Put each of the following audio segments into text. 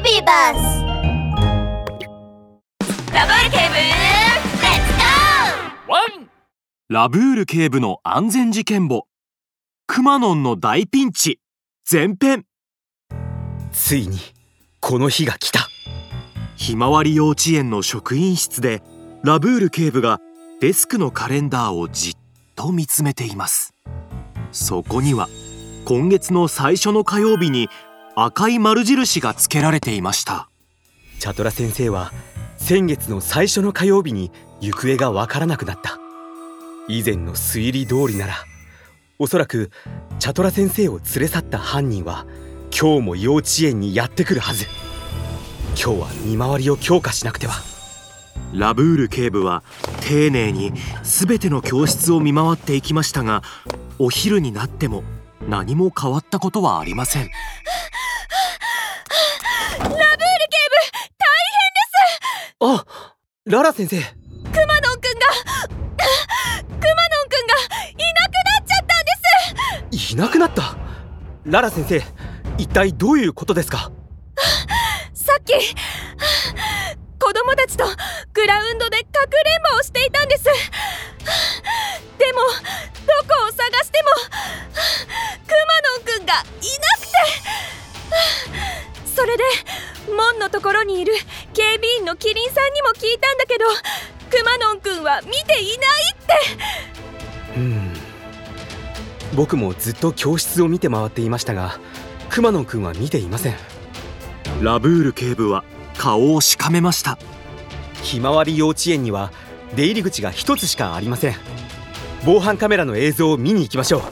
ビバスラブール警部レッツゴワンラブール警部の安全事件簿。くまノンの大ピンチ。前編。ついにこの日が来た。ひまわり幼稚園の職員室でラブール警部がデスクのカレンダーをじっと見つめています。そこには今月の最初の火曜日に赤い丸印がつけられていました。チャトラ先生は先月の最初の火曜日に行方がわからなくなった。以前の推理通りならおそらくチャトラ先生を連れ去った犯人は今日も幼稚園にやってくるはず。今日は見回りを強化しなくては。ラブール警部は丁寧に全ての教室を見回っていきましたがお昼になっても何も変わったことはありませんーラブール警部あララ先生。くまのんくんがくまのんくんがいなくなっちゃったんです。いなくなった？ララ先生一体どういうことですか？さっき子供たちとグラウンドでかくれんぼをしていたんです。でもどこを探してもくまのんくんがいなくて。それで門のところにいる警備員のキリンさんにも聞いたんだけどくまのんくんは見ていないって。うん。僕もずっと教室を見て回っていましたがくまのんくんは見ていません。ラブール警部は顔をしかめました。ひまわり幼稚園には出入り口が一つしかありません。防犯カメラの映像を見に行きましょう。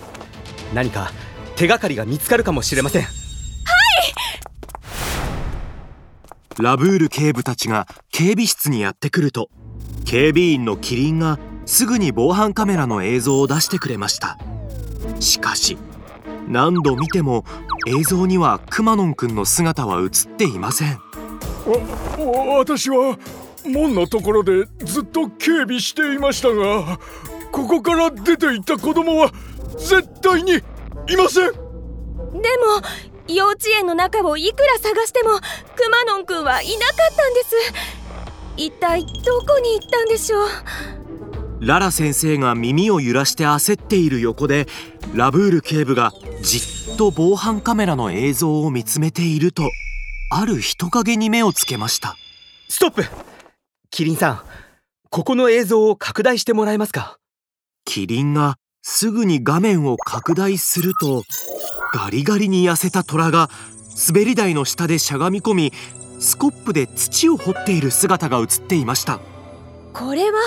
何か手がかりが見つかるかもしれませんラブール警部たちが警備室にやってくると警備員のキリンがすぐに防犯カメラの映像を出してくれました。しかし何度見ても映像にはくまのんくんの姿は映っていません。わ私は門のところでずっと警備していましたがここから出て行った子供は絶対にいません。でも幼稚園の中をいくら探してもくまのんくんはいなかったんです。一体どこに行ったんでしょう？ララ先生が耳を揺らして焦っている横でラブール警部がじっと防犯カメラの映像を見つめているとある人影に目をつけました。ストップ！キリンさんここの映像を拡大してもらえますか？キリンがすぐに画面を拡大するとガリガリに痩せた虎が滑り台の下でしゃがみ込みスコップで土を掘っている姿が映っていました。これは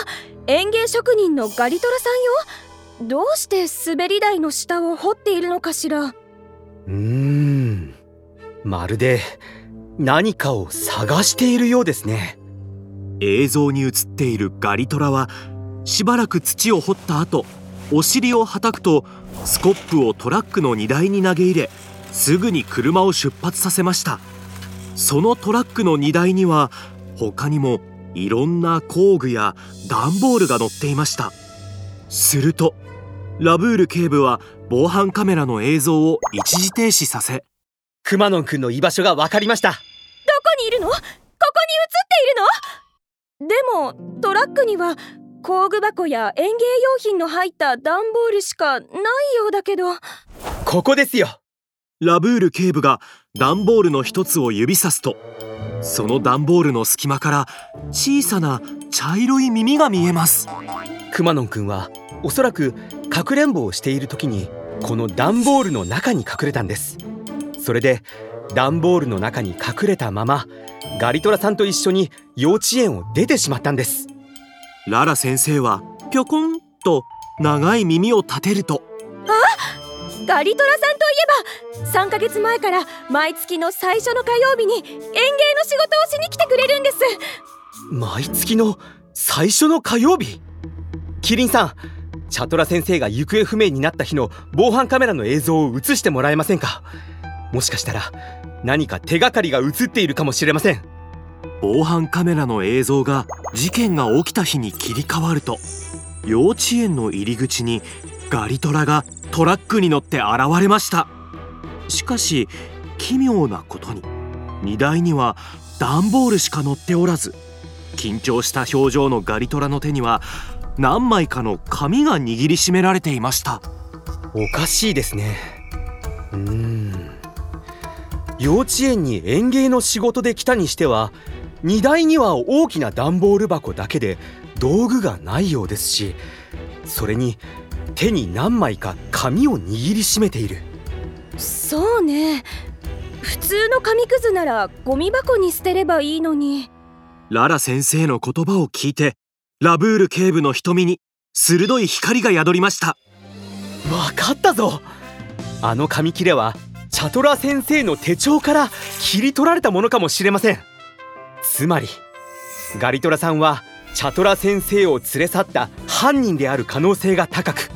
園芸職人のガリトラさんよ？どうして滑り台の下を掘っているのかしら？うーん。まるで何かを探しているようですね。映像に映っているガリトラはしばらく土を掘った後お尻をはたくとスコップをトラックの荷台に投げ入れすぐに車を出発させました。そのトラックの荷台には他にもいろんな工具や段ボールが乗っていました。するとラブール警部は防犯カメラの映像を一時停止させくまのんくんの居場所が分かりました。どこにいるの？ここに映っているの？でもトラックには工具箱や園芸用品の入った段ボールしかないようだけど。ここですよ。ラブール警部が段ボールの一つを指さすとその段ボールの隙間から小さな茶色い耳が見えます。くまのんくんはおそらくかくれんぼをしている時にこの段ボールの中に隠れたんです。それで段ボールの中に隠れたままガリトラさんと一緒に幼稚園を出てしまったんですララ先生はぴょこんと長い耳を立てると。ガリトラさんといえば3ヶ月前から毎月の最初の火曜日に園芸の仕事をしに来てくれるんです。毎月の最初の火曜日？キリンさんチャトラ先生が行方不明になった日の防犯カメラの映像を映してもらえませんか？もしかしたら何か手がかりが映っているかもしれません防犯カメラの映像が事件が起きた日に切り替わると幼稚園の入り口にガリトラがトラックに乗って現れました。しかし奇妙なことに荷台には段ボールしか乗っておらず緊張した表情のガリトラの手には何枚かの紙が握りしめられていました。おかしいですね。うん。幼稚園に園芸の仕事で来たにしては荷台には大きな段ボール箱だけで道具がないようですしそれに手に何枚か紙を握りしめている。そうね。普通の紙くずならゴミ箱に捨てればいいのに。ララ先生の言葉を聞いてラブール警部の瞳に鋭い光が宿りました。わかったぞ。あの紙切れはチャトラ先生の手帳から切り取られたものかもしれません。つまりガリトラさんはチャトラ先生を連れ去った犯人である可能性が高く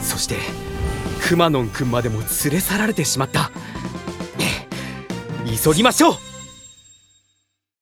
そしてクマノンくんまでも連れ去られてしまった。急ぎましょう。